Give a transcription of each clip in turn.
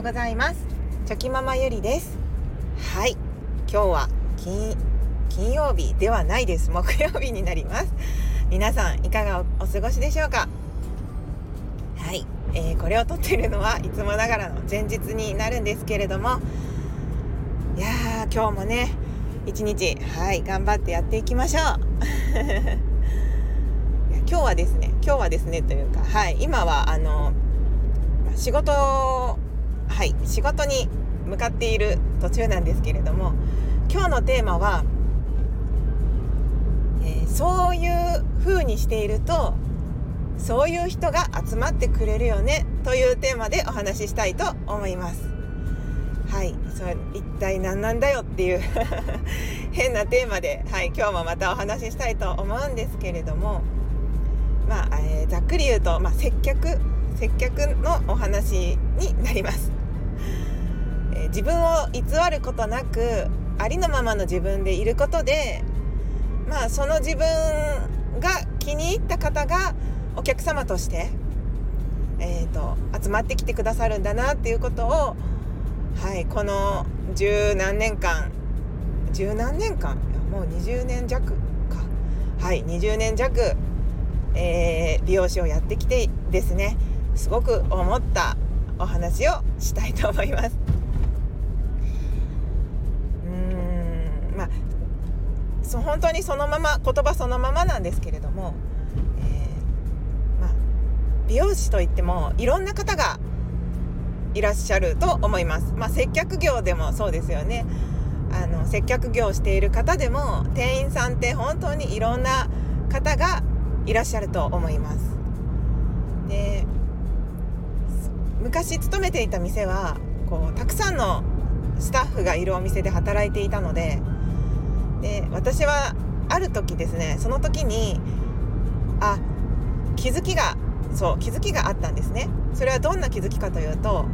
うございます。チョキママゆりです。はい。今日は金金曜日ではないです。木曜日になります。皆さんいかがお過ごしでしょうか？はい、えー、これを撮ってるのはいつもながらの前日になるんですけれども。いやー今日もね一日はい頑張ってやっていきましょう。今日はですね今日はですねというかはい今はあの仕事はい仕事に向かっている途中なんですけれども今日のテーマは、えー、そういう風にしているとそういう人が集まってくれるよねというテーマでお話ししたいと思います。はい、それ一体何なんだよっていう 変なテーマで、はい、今日もまたお話ししたいと思うんですけれども、まあえー、ざっくり言うと、まあ、接客接客のお話になります、自分を偽ることなくありのままの自分でいることでまあその自分が気に入った方がお客様として、えーと、集まってきてくださるんだなっていうことを、はい、この十何年間十何年間？もう20年弱か。はい20年弱、えー、美容師をやってきてですね。すごく思ったお話をしたいと思います。そ本当にそのまま言葉そのままなんですけれども、えー、まあ、美容師といってもいろんな方がいらっしゃると思います。まあ、接客業でもそうですよね。あの接客業をしている方でも店員さんって本当にいろんな方がいらっしゃると思います。で昔勤めていた店はこうたくさんのスタッフがいるお店で働いていたのでで私はある時ですねその時にあ気づきがそう気づきがあったんですね。それはどんな気づきかというと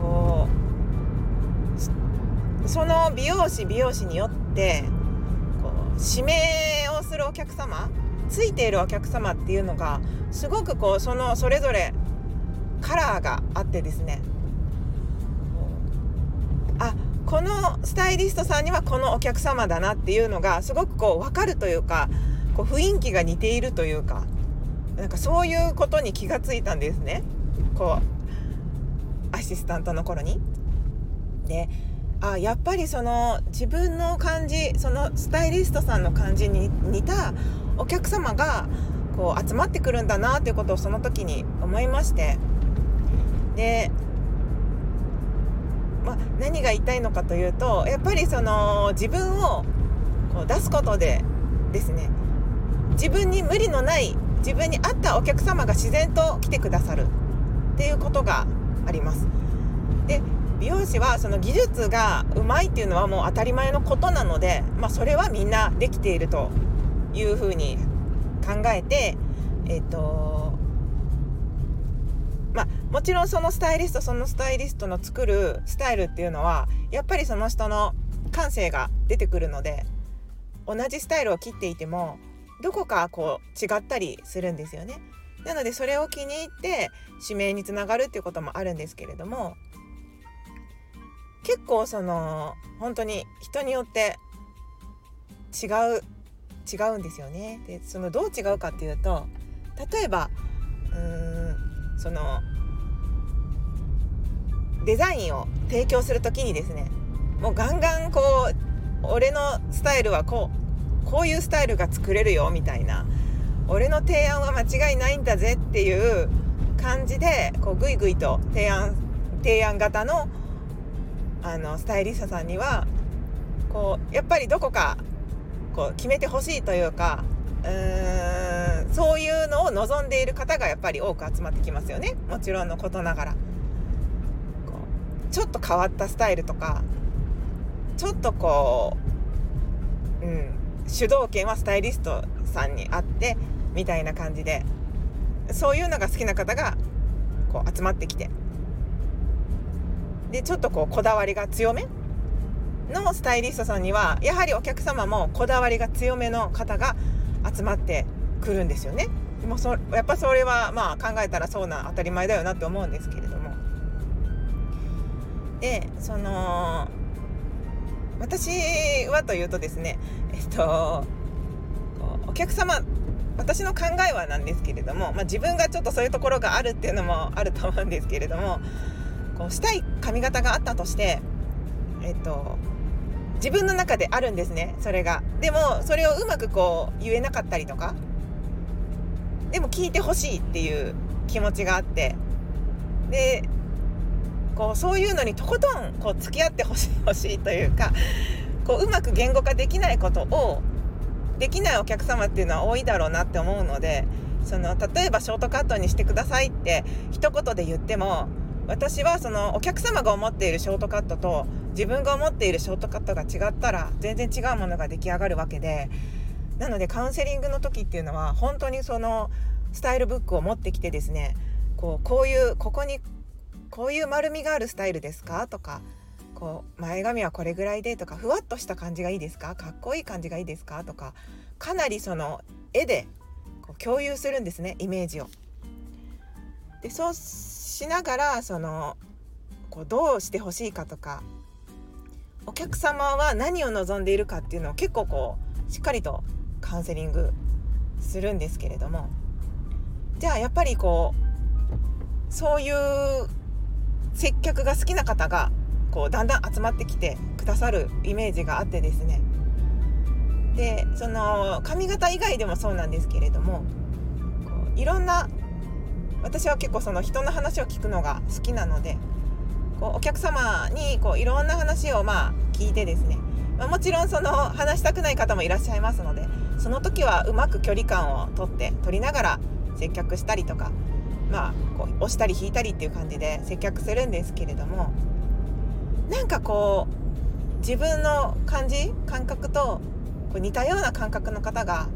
こうその美容師美容師によってこう指名をするお客様ついているお客様っていうのがすごくこうそのそれぞれカラーがあってですね。このスタイリストさんにはこのお客様だなっていうのがすごくこう分かるというかこう雰囲気が似ているというかなんかそういうことに気がついたんですねこうアシスタントの頃に。であやっぱりその自分の感じそのスタイリストさんの感じに似たお客様がこう集まってくるんだなっていうことをその時に思いましてで、まあ、何が言いたいのかというとやっぱりその自分をこう出すことでですね自分に無理のない自分に合ったお客様が自然と来てくださるっていうことがあります。で美容師はその技術がうまいっていうのはもう当たり前のことなので、まあ、それはみんなできているというふうに考えて、えっ、ー、とまあ、もちろんそのスタイリストそのスタイリストの作るスタイルっていうのはやっぱりその人の感性が出てくるので同じスタイルを切っていてもどこかこう違ったりするんですよね。なのでそれを気に入って指名につながるっていうこともあるんですけれども結構その本当に人によって違う違うんですよね。でそのどう違うかっていうと例えばうんそのデザインを提供する時にですねもうガンガンこう俺のスタイルはこうこういうスタイルが作れるよみたいな俺の提案は間違いないんだぜっていう感じでこうグイグイと提案提案型のあのスタイリストさんにはこうやっぱりどこかこう決めてほしいというかうーんそういうのを望んでいる方がやっぱり多く集まってきますよねもちろんのことながら。ちょっと変わったスタイルとかちょっとこう、うん、主導権はスタイリストさんにあってみたいな感じでそういうのが好きな方がこう集まってきてでちょっとこうこだわりが強めのスタイリストさんにはやはりお客様もこだわりが強めの方が集まってくるんですよね。でもそやっぱそれはまあ考えたらそうな当たり前だよなって思うんですけれどもでその私はというとですねえっとお客様私の考えはなんですけれども、まあ、自分がちょっとそういうところがあるっていうのもあると思うんですけれどもこうしたい髪型があったとしてえっと自分の中であるんですねそれがでもそれをうまくこう言えなかったりとかでも聞いてほしいっていう気持ちがあって。でこうそういうのにとことんこう付き合ってほしいというかこううまく言語化できないことをできないお客様っていうのは多いだろうなって思うのでその例えばショートカットにしてくださいって一言で言っても私はそのお客様が思っているショートカットと自分が思っているショートカットが違ったら全然違うものが出来上がるわけでなのでカウンセリングの時っていうのは本当にそのスタイルブックを持ってきてですねこうこういうここにこういう丸みがあるスタイルですか？とかこう前髪はこれぐらいでとかふわっとした感じがいいですか？かっこいい感じがいいですか？とかかなりその絵でこう共有するんですねイメージを。でそうしながらそのこうどうしてほしいかとかお客様は何を望んでいるかっていうのを結構こうしっかりとカウンセリングするんですけれどもじゃあやっぱりこうそういう接客が好きな方がこうだんだん集まってきてくださるイメージがあってですね。でその髪型以外でもそうなんですけれどもこういろんな私は結構その人の話を聞くのが好きなのでこうお客様にこういろんな話をまあ聞いてですね、まあ、もちろんその話したくない方もいらっしゃいますのでその時はうまく距離感をとって取りながら接客したりとかまあこう押したり引いたりっていう感じで接客するんですけれどもなんかこう自分の感じ感覚とこう似たような感覚の方が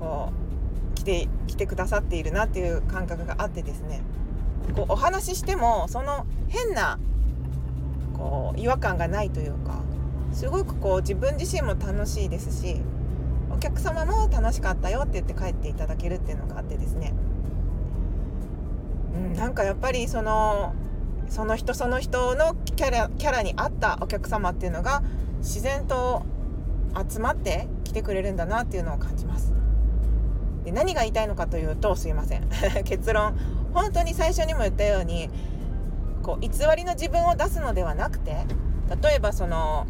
こう来て来てくださっているなっていう感覚があってですねこうお話ししてもその変なこう違和感がないというかすごくこう自分自身も楽しいですしお客様も楽しかったよって言って帰っていただけるっていうのがあってですね、うん、なんかやっぱりそのその人その人のキャラキャラに合ったお客様っていうのが自然と集まってきてくれるんだなっていうのを感じます。で何が言いたいのかというとすいません。結論。本当に最初にも言ったようにこう偽りの自分を出すのではなくて例えばその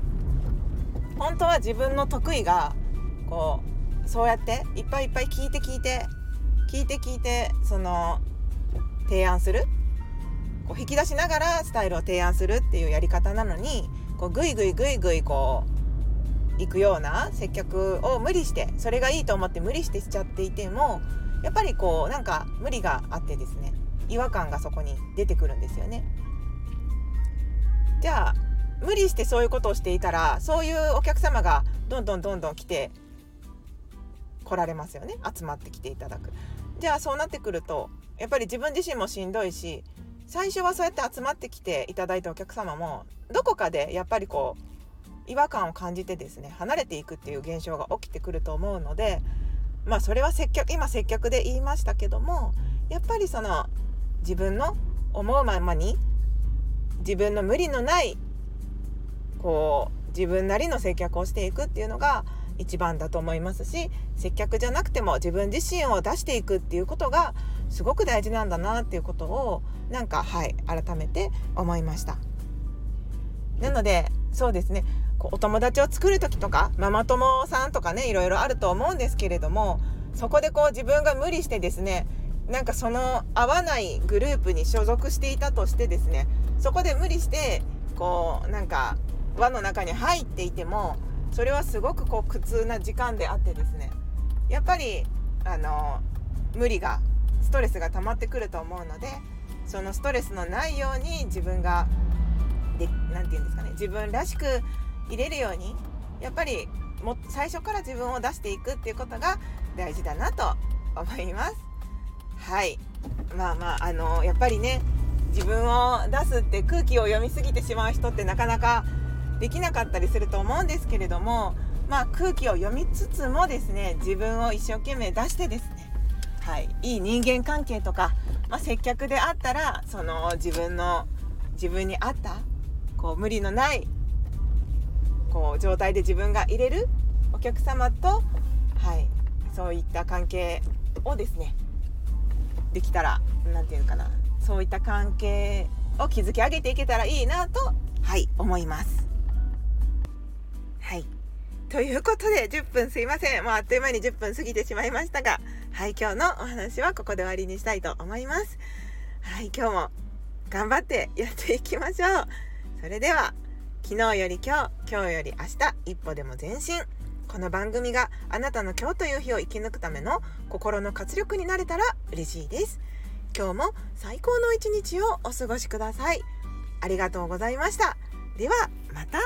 本当は自分の得意がこうそうやっていっぱいいっぱい聞いて聞いて聞いて聞いてその提案するこう引き出しながらスタイルを提案するっていうやり方なのにこうグイグイグイグイこう行くような接客を無理してそれがいいと思って無理してしちゃっていてもやっぱりこうなんか無理があってですね違和感がそこに出てくるんですよね。じゃあ無理してそういうことをしていたらそういうお客様がどんどんどんどん来て来られますよね集まってきていただく。じゃあそうなってくるとやっぱり自分自身もしんどいし最初はそうやって集まってきていただいたお客様もどこかでやっぱりこう違和感を感じてですね離れていくっていう現象が起きてくると思うのでまあそれは接客今接客で言いましたけどもやっぱりその自分の思うままに自分の無理のないこう自分なりの接客をしていくっていうのが一番だと思いますし接客じゃなくても自分自身を出していくっていうことがすごく大事なんだなっていうことをなんかはい改めて思いました。なのでそうですね。こうお友達を作る時とかママ友さんとかねいろいろあると思うんですけれどもそこでこう自分が無理してですねなんかその合わないグループに所属していたとしてですねそこで無理してこうなんか輪の中に入っていてもそれはすごくこう苦痛な時間であってですねやっぱりあの無理がストレスが溜まってくると思うのでそのストレスのないように自分が何て言うんですかね自分らしく入れるようにやっぱりも最初から自分を出していくっていうことが大事だなと思います。はいまあまああのやっぱりね自分を出すって空気を読みすぎてしまう人ってなかなかできなかったりすると思うんですけれどもまあ空気を読みつつもですね自分を一生懸命出してですねはい、いい人間関係とか、まあ、接客であったらその自分の自分に合ったこう無理のないこう状態で自分が入れるお客様と、はい、そういった関係をですねできたら何て言うかなそういった関係を築き上げていけたらいいなとはい思います。ということで10分すいません。もうあっという間に10分過ぎてしまいましたがはい今日のお話はここで終わりにしたいと思います。はい今日も頑張ってやっていきましょう。それでは昨日より今日今日より明日一歩でも前進。この番組があなたの今日という日を生き抜くための心の活力になれたら嬉しいです。今日も最高の一日をお過ごしください。ありがとうございました。ではまた。